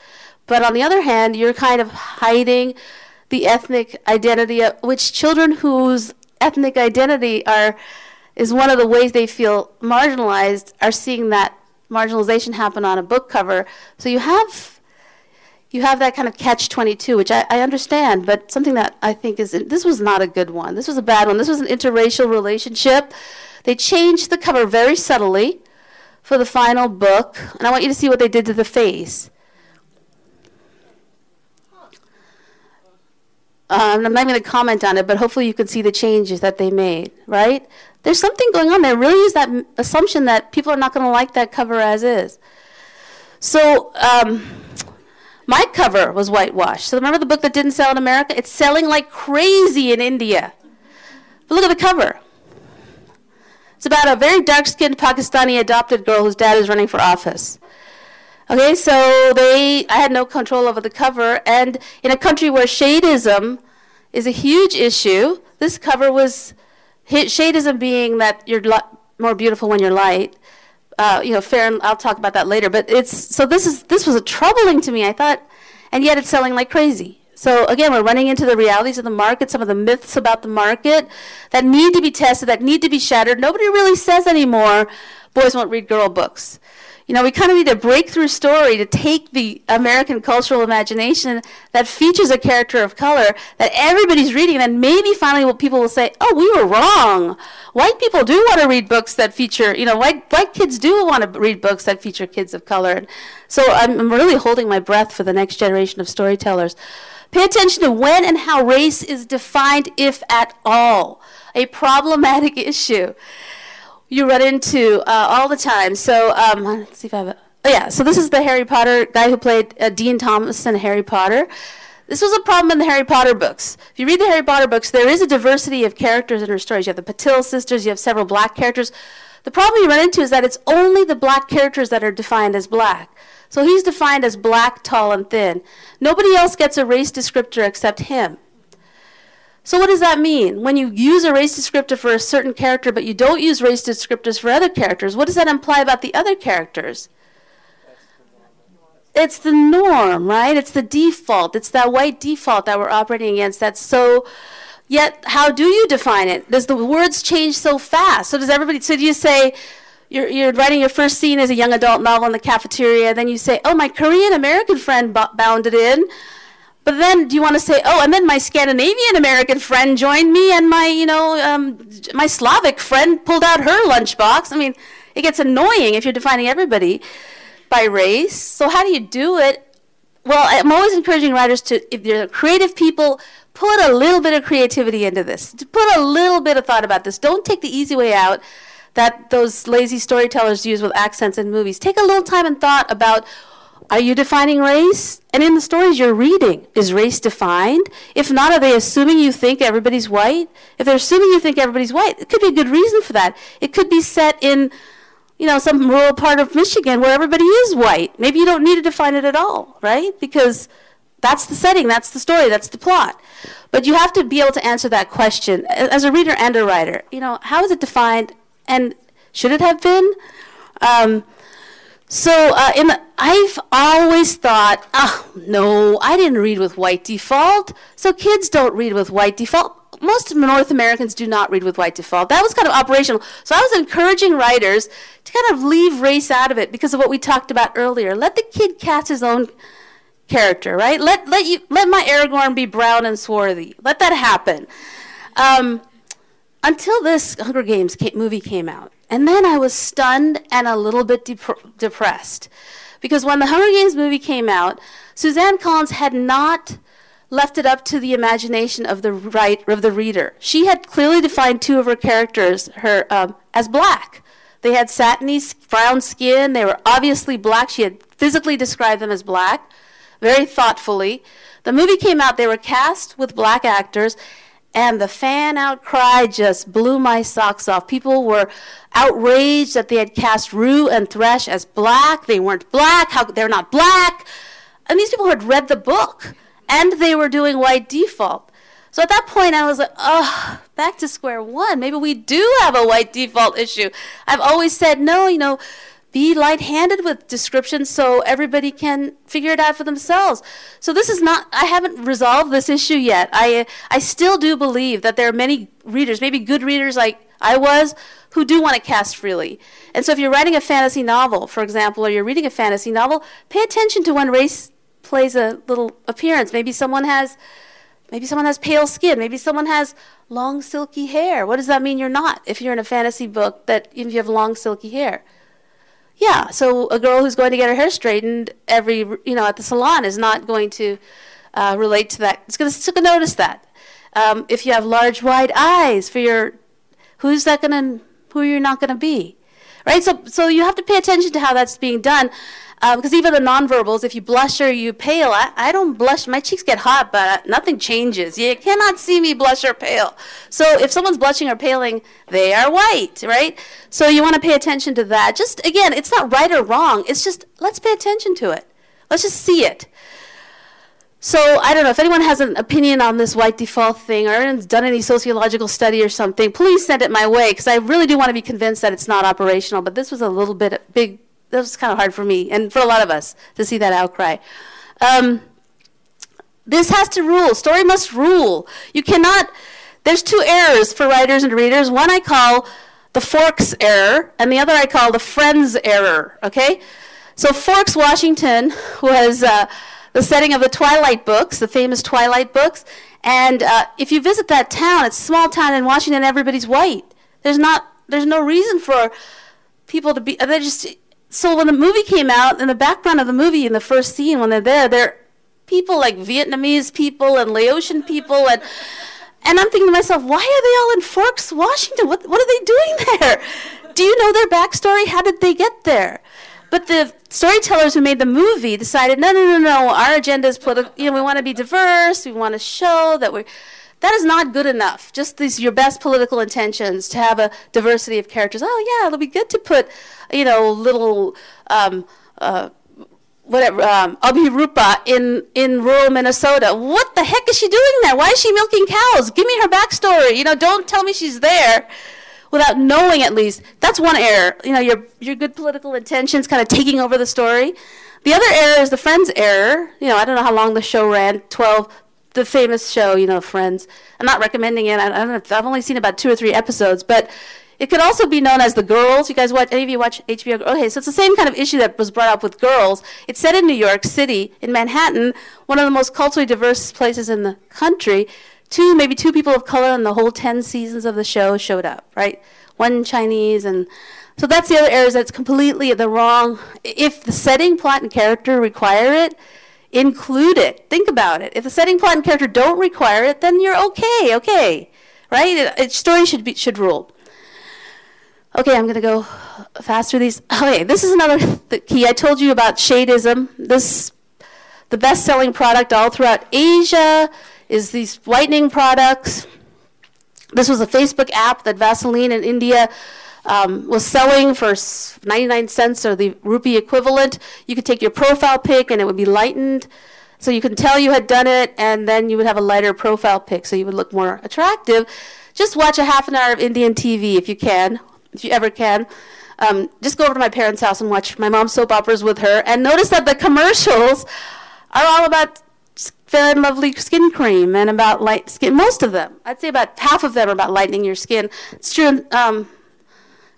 But on the other hand, you're kind of hiding the ethnic identity of which children whose ethnic identity are is one of the ways they feel marginalized are seeing that marginalization happen on a book cover. So you have you have that kind of catch 22 which I, I, understand but something that i think is this was not a good one. This was a bad one. This was an interracial relationship. They changed the cover very subtly for the final book and i want you to see what they did to the face. Um, i'm not going to comment on it but hopefully you can see the changes that they made right there's something going on. There really is that assumption that people are not going to like that cover as is. So, um, my cover was whitewashed. So, remember the book that didn't sell in America? It's selling like crazy in India. But look at the cover. It's about a very dark skinned Pakistani adopted girl whose dad is running for office. Okay, so they, I had no control over the cover, and in a country where shadeism is a huge issue, this cover was Shadeism being that you're more beautiful when you're light. Uh, you know, fair. And I'll talk about that later. But it's so this is this was troubling to me. I thought, and yet it's selling like crazy. So again, we're running into the realities of the market, some of the myths about the market that need to be tested, that need to be shattered. Nobody really says anymore, boys won't read girl books you know, we kind of need a breakthrough story to take the American cultural imagination that features a character of color that everybody's reading, and maybe finally people will say, "Oh, we were wrong. White people do want to read books that feature, you know, white white kids do want to read books that feature kids of color." So I'm, I'm really holding my breath for the next generation of storytellers. Pay attention to when and how race is defined, if at all, a problematic *laughs* issue you run into uh, all the time. So um, let's see if I have. A, oh yeah, so this is the Harry Potter guy who played uh, Dean Thomas in Harry Potter. This was a problem in the Harry Potter books. If you read the Harry Potter books, there is a diversity of characters in her stories. You have the Patil sisters, you have several black characters. The problem you run into is that it's only the black characters that are defined as black. So he's defined as black, tall, and thin. Nobody else gets a race descriptor except him. So what does that mean? When you use a race descriptor for a certain character, but you don't use race descriptors for other characters, what does that imply about the other characters? It's the norm, right? It's the default. It's that white default that we're operating against. That's so. Yet, how do you define it? Does the words change so fast? So does everybody? So do you say? You're, you're writing your first scene as a young adult novel in the cafeteria, then you say, "Oh, my Korean American friend bounded in." But then, do you want to say, oh, and then my Scandinavian American friend joined me, and my, you know, um, my Slavic friend pulled out her lunchbox? I mean, it gets annoying if you're defining everybody by race. So how do you do it? Well, I'm always encouraging writers to, if they're creative people, put a little bit of creativity into this. Put a little bit of thought about this. Don't take the easy way out that those lazy storytellers use with accents in movies. Take a little time and thought about are you defining race? And in the stories you're reading, is race defined? If not, are they assuming you think everybody's white? If they're assuming you think everybody's white, it could be a good reason for that. It could be set in, you know, some rural part of Michigan where everybody is white. Maybe you don't need to define it at all, right? Because that's the setting, that's the story, that's the plot. But you have to be able to answer that question as a reader and a writer. You know, how is it defined, and should it have been? Um, so uh, in the, I've always thought, oh no, I didn't read with white default. So kids don't read with white default. Most North Americans do not read with white default. That was kind of operational. So I was encouraging writers to kind of leave race out of it because of what we talked about earlier. Let the kid cast his own character, right? Let let you let my Aragorn be brown and swarthy. Let that happen. Um, until this Hunger Games movie came out, and then I was stunned and a little bit dep- depressed because when the Hunger Games movie came out, Suzanne Collins had not left it up to the imagination of the of the reader. She had clearly defined two of her characters her um, as black. They had satiny brown skin. They were obviously black. She had physically described them as black, very thoughtfully. The movie came out. They were cast with black actors, and the fan outcry just blew my socks off. People were outraged that they had cast Rue and Thresh as black. They weren't black. How they're not black? And these people had read the book and they were doing white default. So at that point, I was like, oh, back to square one. Maybe we do have a white default issue. I've always said, no, you know, be light handed with descriptions so everybody can figure it out for themselves. So this is not, I haven't resolved this issue yet. I, I still do believe that there are many readers, maybe good readers like I was, who do want to cast freely. And so if you're writing a fantasy novel, for example, or you're reading a fantasy novel, pay attention to when race plays a little appearance. Maybe someone has maybe someone has pale skin, maybe someone has long silky hair. What does that mean you're not if you're in a fantasy book that if you have long silky hair? Yeah, so a girl who's going to get her hair straightened every you know at the salon is not going to uh, relate to that. It's going to notice that. Um, if you have large wide eyes for your who's that going to who you're not going to be right so so you have to pay attention to how that's being done because um, even the nonverbals, if you blush or you pale, I, I don't blush. My cheeks get hot, but nothing changes. You cannot see me blush or pale. So if someone's blushing or paling, they are white, right? So you want to pay attention to that. Just again, it's not right or wrong. It's just let's pay attention to it. Let's just see it. So I don't know if anyone has an opinion on this white default thing or has done any sociological study or something. Please send it my way because I really do want to be convinced that it's not operational. But this was a little bit big that was kind of hard for me and for a lot of us to see that outcry. Um, this has to rule. Story must rule. You cannot. There's two errors for writers and readers. One I call the Forks error, and the other I call the Friends error. Okay, so Forks, Washington, was uh, the setting of the Twilight books, the famous Twilight books. And uh, if you visit that town, it's a small town in Washington. Everybody's white. There's not. There's no reason for people to be. They just so when the movie came out, in the background of the movie, in the first scene, when they're there, they're people like Vietnamese people and Laotian people, and and I'm thinking to myself, why are they all in Forks, Washington? What what are they doing there? Do you know their backstory? How did they get there? But the storytellers who made the movie decided, no, no, no, no. Our agenda is political. You know, we want to be diverse. We want to show that we're that is not good enough. Just these your best political intentions to have a diversity of characters. Oh yeah, it'll be good to put, you know, little um, uh, whatever um, Abhirupa in in rural Minnesota. What the heck is she doing there? Why is she milking cows? Give me her backstory. You know, don't tell me she's there without knowing at least. That's one error. You know, your your good political intentions kind of taking over the story. The other error is the Friends error. You know, I don't know how long the show ran 12, the famous show, you know, Friends. I'm not recommending it. I, I don't know, I've only seen about two or three episodes, but it could also be known as the girls. You guys watch? Any of you watch HBO? Okay, so it's the same kind of issue that was brought up with girls. It's set in New York City, in Manhattan, one of the most culturally diverse places in the country. Two, maybe two people of color in the whole ten seasons of the show showed up. Right, one Chinese, and so that's the other area. That's completely the wrong. If the setting, plot, and character require it, include it. Think about it. If the setting, plot, and character don't require it, then you're okay. Okay, right? It, story should be should rule. Okay, I'm going to go fast through these. *laughs* Okay, this is another key. I told you about shadeism. This the best-selling product all throughout Asia is these whitening products. This was a Facebook app that Vaseline in India um, was selling for 99 cents or the rupee equivalent. You could take your profile pic and it would be lightened. So you can tell you had done it, and then you would have a lighter profile pic, so you would look more attractive. Just watch a half an hour of Indian TV if you can, if you ever can. Um, just go over to my parents' house and watch my mom's soap operas with her, and notice that the commercials are all about fair and lovely skin cream and about light skin. Most of them, I'd say about half of them, are about lightening your skin. It's true. Um,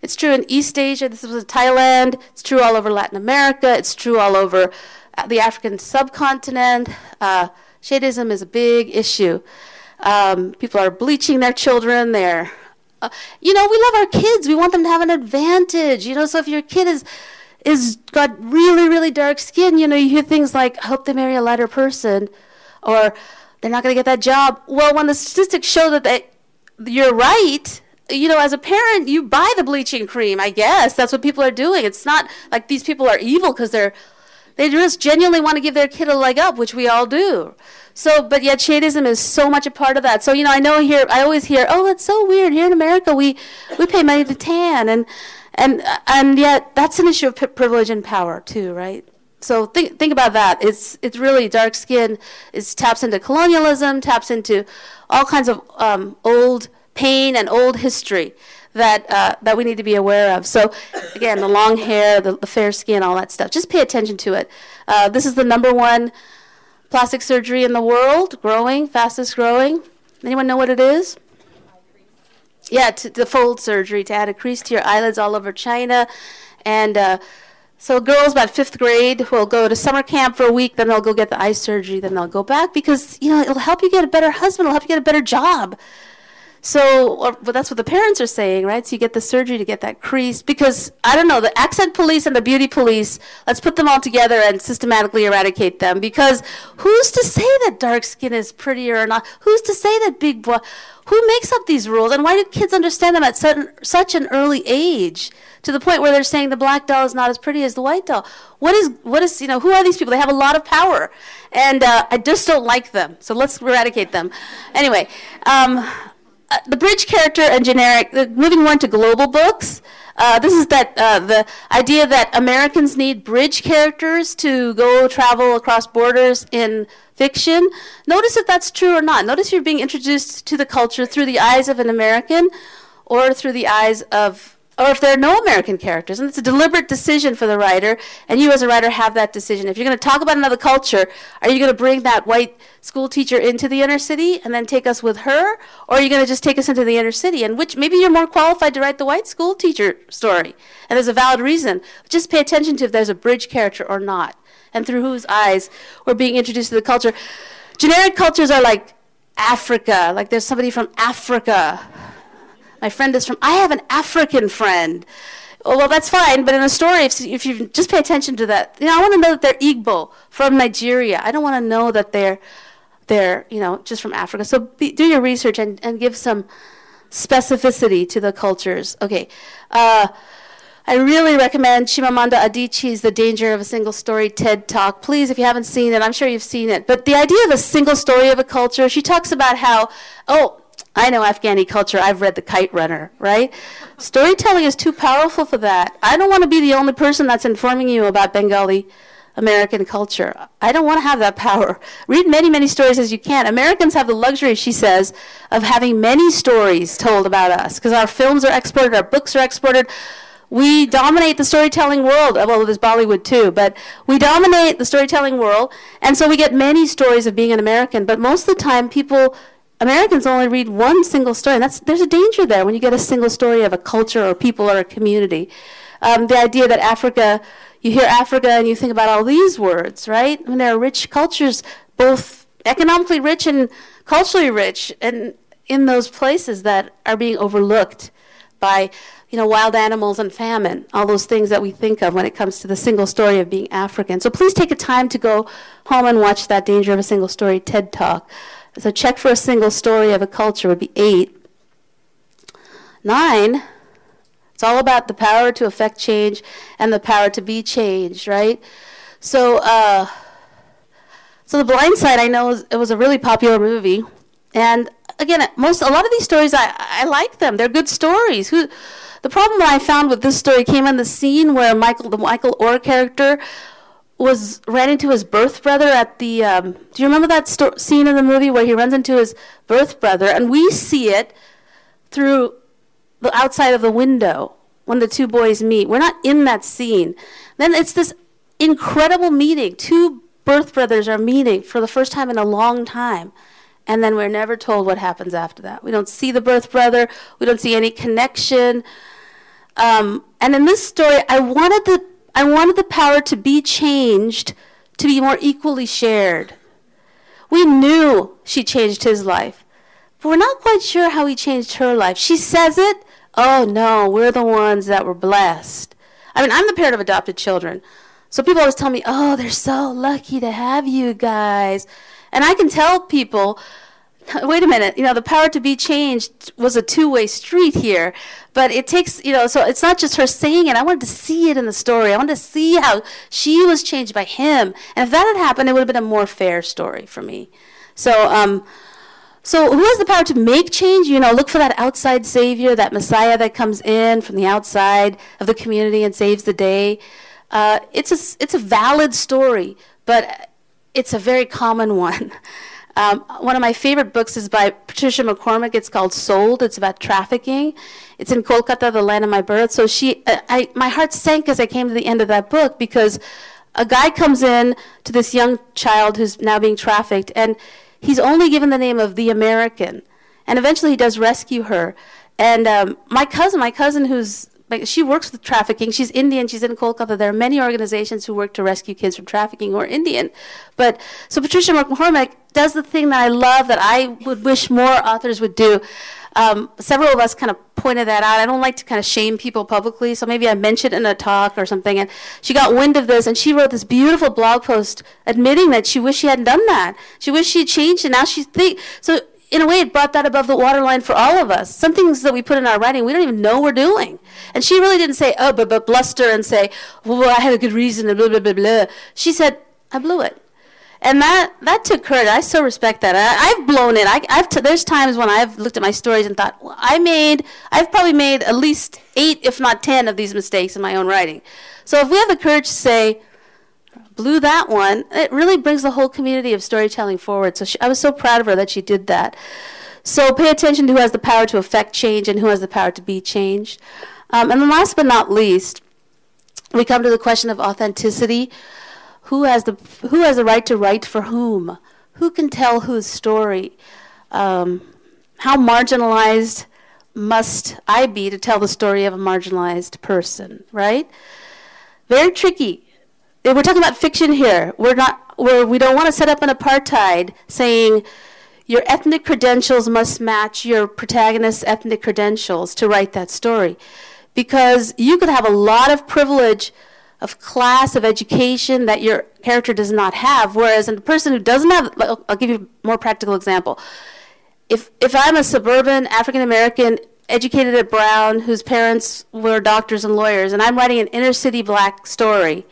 it's true in East Asia. This was Thailand. It's true all over Latin America. It's true all over uh, the African subcontinent. Uh, shadeism is a big issue. Um, people are bleaching their children. They're, uh, you know, we love our kids. We want them to have an advantage. You know, so if your kid is is got really really dark skin, you know, you hear things like, "I hope they marry a lighter person," or "They're not going to get that job." Well, when the statistics show that they, you're right, you know, as a parent, you buy the bleaching cream. I guess that's what people are doing. It's not like these people are evil because they're they just genuinely want to give their kid a leg up, which we all do. So, but yet shadeism is so much a part of that. So, you know, I know here, I always hear, oh, it's so weird. Here in America, we, we pay money to tan. And, and, and yet that's an issue of privilege and power too, right? So think, think about that. It's, it's really dark skin. It taps into colonialism, taps into all kinds of um, old pain and old history that uh, that we need to be aware of. So again, the long hair, the, the fair skin, all that stuff. Just pay attention to it. Uh, this is the number one plastic surgery in the world, growing, fastest growing. Anyone know what it is? Yeah, to, the fold surgery to add a crease to your eyelids all over China, and uh, so girls about fifth grade will go to summer camp for a week, then they'll go get the eye surgery, then they'll go back because you know it'll help you get a better husband, it'll help you get a better job. So, or, well, that's what the parents are saying, right? So you get the surgery to get that crease because I don't know the accent police and the beauty police. Let's put them all together and systematically eradicate them because who's to say that dark skin is prettier or not? Who's to say that big boy? Who makes up these rules and why do kids understand them at such, such an early age? To the point where they're saying the black doll is not as pretty as the white doll. What is what is you know who are these people? They have a lot of power, and uh, I just don't like them. So let's eradicate them. Anyway, um, the bridge character and generic, uh, moving more into global books. Uh, this is that uh, the idea that Americans need bridge characters to go travel across borders in fiction. Notice if that's true or not. Notice you're being introduced to the culture through the eyes of an American or through the eyes of or if there are no American characters. And it's a deliberate decision for the writer, and you as a writer have that decision. If you're going to talk about another culture, are you going to bring that white school teacher into the inner city and then take us with her? Or are you going to just take us into the inner city? And which maybe you're more qualified to write the white school teacher story. And there's a valid reason. Just pay attention to if there's a bridge character or not, and through whose eyes we're being introduced to the culture. Generic cultures are like Africa, like there's somebody from Africa my friend is from, I have an African friend. Oh, well, that's fine, but in a story, if, if you just pay attention to that, you know, I want to know that they're Igbo from Nigeria. I don't want to know that they're, they're, you know, just from Africa. So be, do your research and, and give some specificity to the cultures. Okay. Uh, I really recommend Chimamanda Adichie's The Danger of a Single Story TED Talk. Please, if you haven't seen it, I'm sure you've seen it. But the idea of a single story of a culture, she talks about how, oh, I know Afghani culture. I've read The Kite Runner, right? Storytelling is too powerful for that. I don't want to be the only person that's informing you about Bengali American culture. I don't want to have that power. Read many, many stories as you can. Americans have the luxury, she says, of having many stories told about us because our films are exported, our books are exported. We dominate the storytelling world. Uh, well, there's Bollywood too, but we dominate the storytelling world, and so we get many stories of being an American. But most of the time, people Americans only read one single story, and that's, there's a danger there when you get a single story of a culture or people or a community. Um, the idea that Africa, you hear Africa and you think about all these words, right? Mean, there are rich cultures, both economically rich and culturally rich, and in those places that are being overlooked by you know, wild animals and famine, all those things that we think of when it comes to the single story of being African. So please take a time to go home and watch that Danger of a Single Story TED Talk. So check for a single story of a culture would be eight. Nine, it's all about the power to affect change and the power to be changed, right? So, uh, so the Blind Side, I know it was a really popular movie, and again, most a lot of these stories, I I like them. They're good stories. Who, the problem I found with this story came in the scene where Michael, the Michael Oher character, was ran into his birth brother at the. Um, do you remember that sto- scene in the movie where he runs into his birth brother, and we see it through the outside of the window when the two boys meet. We're not in that scene. Then it's this incredible meeting. Two birth brothers are meeting for the first time in a long time. And then we're never told what happens after that. We don't see the birth brother. We don't see any connection. Um, and in this story, I wanted the I wanted the power to be changed to be more equally shared. We knew she changed his life, but we're not quite sure how he changed her life. She says it. Oh no, we're the ones that were blessed. I mean, I'm the parent of adopted children. So people always tell me, oh, they're so lucky to have you guys. And I can tell people, *laughs* wait a minute, you know, the power to be changed was a two way street here. But it takes, you know, so it's not just her saying it. I wanted to see it in the story. I wanted to see how she was changed by him. And if that had happened, it would have been a more fair story for me. So, um, so who has the power to make change? You know, look for that outside savior, that Messiah that comes in from the outside of the community and saves the day. Uh, it's a it's a valid story, but it's a very common *laughs* one. Um, one of my favorite books is by Patricia McCormick. It's called Sold. It's about trafficking. It's in Kolkata, the land of my birth. So she, uh, I, my heart sank as I came to the end of that book because a guy comes in to this young child who's now being trafficked, and he's only given the name of the American, and eventually he does rescue her. And um, my cousin, my cousin who's like she works with trafficking. She's Indian. She's in Kolkata. There are many organizations who work to rescue kids from trafficking who are Indian. But so Patricia McCormick does the thing that I love that I would wish more authors would do. Um, several of us kind of pointed that out. I don't like to kind of shame people publicly, so maybe I mentioned in a talk or something. And she got wind of this, and she wrote this beautiful blog post admitting that she wished she hadn't done that. She wished she had changed, and now she's think so in a way, it brought that above the waterline for all of us. Some things that we put in our writing, we don't even know we're doing. And she really didn't say, oh, but, but bluster and say, well, I had a good reason, and blah, blah, blah, blah. She said, I blew it. And that, that took courage. I so respect that. I, have blown it. I, have t- there's times when I've looked at my stories and thought, well, I made, I've probably made at least eight, if not ten, of these mistakes in my own writing. So if we have the courage to say, blew that one, it really brings the whole community of storytelling forward. So she, I was so proud of her that she did that. So pay attention to who has the power to affect change and who has the power to be changed. Um, and then last but not least, we come to the question of authenticity. Who has the who has the right to write for whom? Who can tell whose story? Um, how marginalized must I be to tell the story of a marginalized person? Right? Very tricky we're talking about fiction here. We're not. We're, we don't want to set up an apartheid saying your ethnic credentials must match your protagonist's ethnic credentials to write that story, because you could have a lot of privilege of class of education that your character does not have whereas a person who doesn't have i'll give you a more practical example if if i'm a suburban african american educated at brown whose parents were doctors and lawyers and i'm writing an inner city black story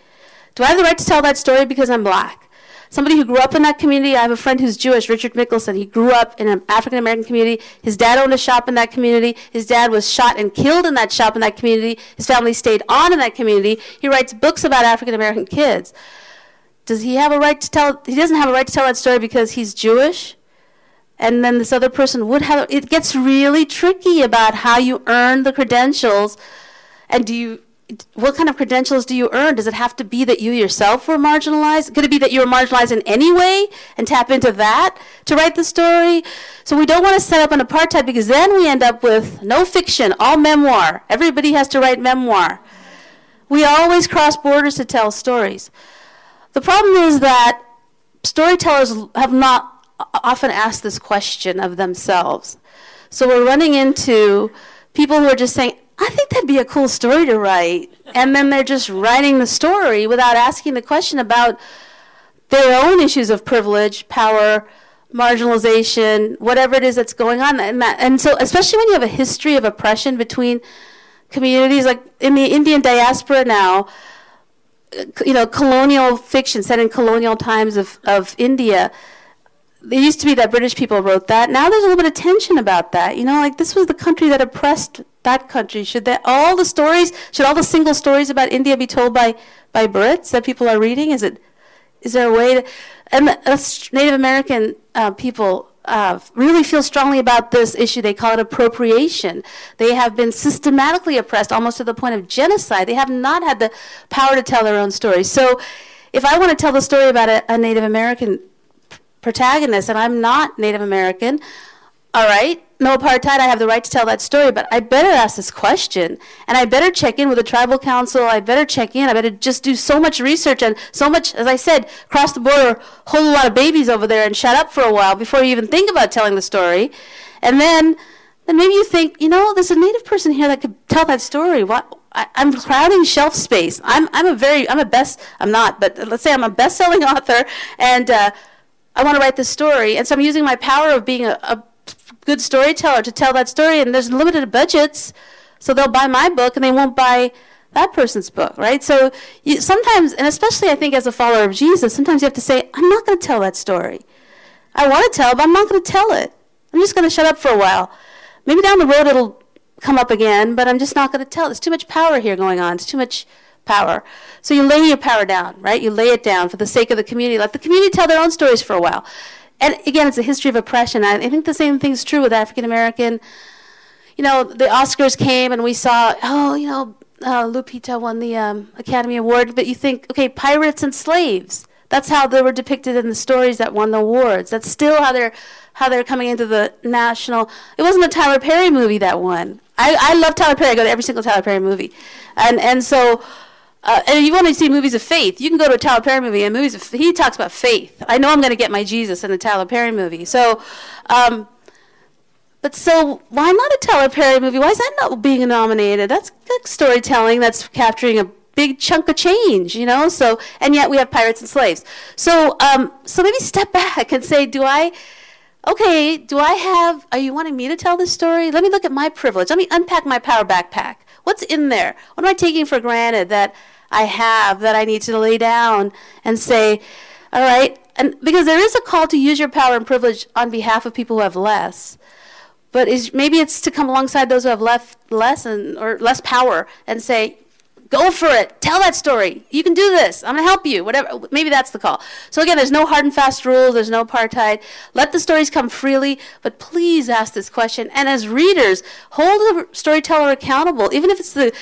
do I have the right to tell that story because I'm black? Somebody who grew up in that community, I have a friend who's Jewish, Richard Michelson. He grew up in an African American community. His dad owned a shop in that community. His dad was shot and killed in that shop in that community. His family stayed on in that community. He writes books about African American kids. Does he have a right to tell? He doesn't have a right to tell that story because he's Jewish? and then this other person would have it gets really tricky about how you earn the credentials and do you what kind of credentials do you earn? Does it have to be that you yourself were marginalized? Could it be that you were marginalized in any way and tap into that to write the story? So we don't want to set up an apartheid because then we end up with no fiction, all memoir. Everybody has to write memoir. We always cross borders to tell stories. The problem is that storytellers have not often asked this question of themselves. So we're running into people who are just saying, I think that'd be a cool story to write. And then they're just writing the story without asking the question about their own issues of privilege, power, marginalization, whatever it is that's going on. And, that, and so, especially when you have a history of oppression between communities, like in the Indian diaspora now, uh, you know, colonial fiction set in colonial times of, of India. It used to be that British people wrote that. Now there's a little bit of tension about that. You know, like this was the country that oppressed that country? Should that all the stories? Should all the single stories about India be told by by Brits that people are reading? Is it? Is there a way to? And Native American uh, people uh, really feel strongly about this issue. They call it appropriation. They have been systematically oppressed, almost to the point of genocide. They have not had the power to tell their own stories. So, if I want to tell the story about a, a Native American protagonist, and I'm not Native American, all right, no apartheid, I have the right to tell that story, but I better ask this question. And I better check in with the tribal council. I better check in. I better just do so much research and so much, as I said, cross the border, hold a lot of babies over there and shut up for a while before you even think about telling the story. And then, then maybe you think, you know, there's a native person here that could tell that story. What? I, am crowding shelf space. I'm, I'm a very, I'm a best, I'm not, but let's say I'm a best-selling *laughs* author, and uh, I want to write this story. And so I'm using my power of being a, a good storyteller to tell that story, and there's limited budgets, so they'll buy my book and they won't buy that person's book, right? So you, sometimes, and especially I think as a follower of Jesus, sometimes you have to say, I'm not going to tell that story. I want to tell, but I'm not going to tell it. I'm just going to shut up for a while. Maybe down the road it'll come up again, but I'm just not going to tell. There's too much power here going on. It's too much power. So you lay your power down, right? You lay it down for the sake of the community. Let the community tell their own stories for a while and again, it's a history of oppression. I think the same thing is true with African American. You know, the Oscars came and we saw, oh, you know, uh, Lupita won the um, Academy Award, but you think, okay, pirates and slaves. That's how they were depicted in the stories that won the awards. That's still how they're how they're coming into the national. It wasn't a Tyler Perry movie that won. I, I love Tyler Perry. I go to every single Tyler Perry movie, and and so uh, and if you want to see movies of faith, you can go to a Tyler Perry movie and movies. Of, he talks about faith. I know I'm going to get my Jesus in the Tyler Perry movie. So, um, but so why not a Tyler Perry movie? Why is that not being nominated? That's storytelling. That's capturing a big chunk of change, you know. So and yet we have pirates and slaves. So um, so maybe step *laughs* back and say, do I? Okay, do I have? Are you wanting me to tell this story? Let me look at my privilege. Let me unpack my power backpack. What's in there? What am I taking for granted that? I have that I need to lay down and say, all right, and because there is a call to use your power and privilege on behalf of people who have less. But is maybe it's to come alongside those who have left less and or less power and say, go for it. Tell that story. You can do this. I'm going to help you. Whatever. Maybe that's the call. So again, there's no hard and fast rules. There's no apartheid. Let the stories come freely, but please ask this question. And as readers, hold the storyteller accountable, even if it's the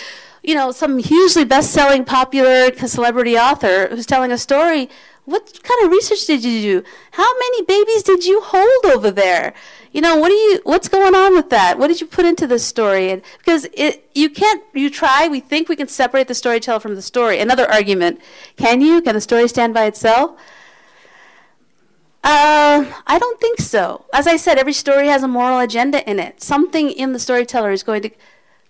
you know, some hugely best-selling, popular celebrity author who's telling a story. What kind of research did you do? How many babies did you hold over there? You know, what do you? What's going on with that? What did you put into this story? And because it, you can't. You try. We think we can separate the storyteller from the story. Another argument: Can you? Can the story stand by itself? Uh, I don't think so. As I said, every story has a moral agenda in it. Something in the storyteller is going to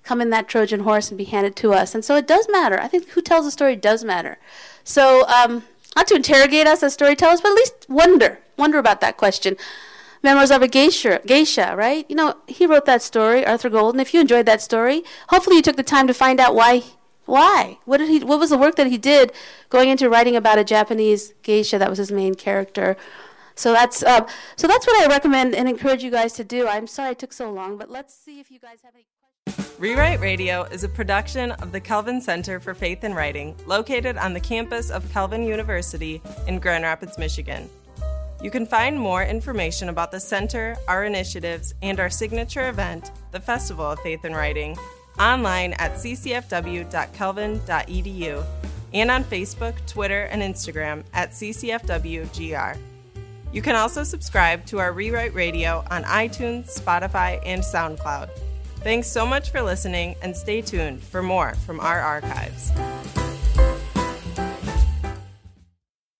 come in that Trojan horse and be handed to us. And so it does matter. I think who tells the story does matter. So, um, not to interrogate us as storytellers, but at least wonder, wonder about that question. Memoirs of a Geisha, Geisha, right? You know, he wrote that story, Arthur Golden. If you enjoyed that story, hopefully you took the time to find out why. Why? What did he? What was the work that he did going into writing about a Japanese geisha that was his main character? So that's uh, so that's what I recommend and encourage you guys to do. I'm sorry it took so long, but let's see if you guys have any. Rewrite Radio is a production of the Calvin Center for Faith and Writing, located on the campus of Calvin University in Grand Rapids, Michigan. You can find more information about the center, our initiatives, and our signature event, the Festival of Faith and Writing, online at ccfw.calvin.edu and on Facebook, Twitter, and Instagram at ccfwgr. You can also subscribe to our Rewrite Radio on iTunes, Spotify, and SoundCloud. Thanks so much for listening and stay tuned for more from our archives.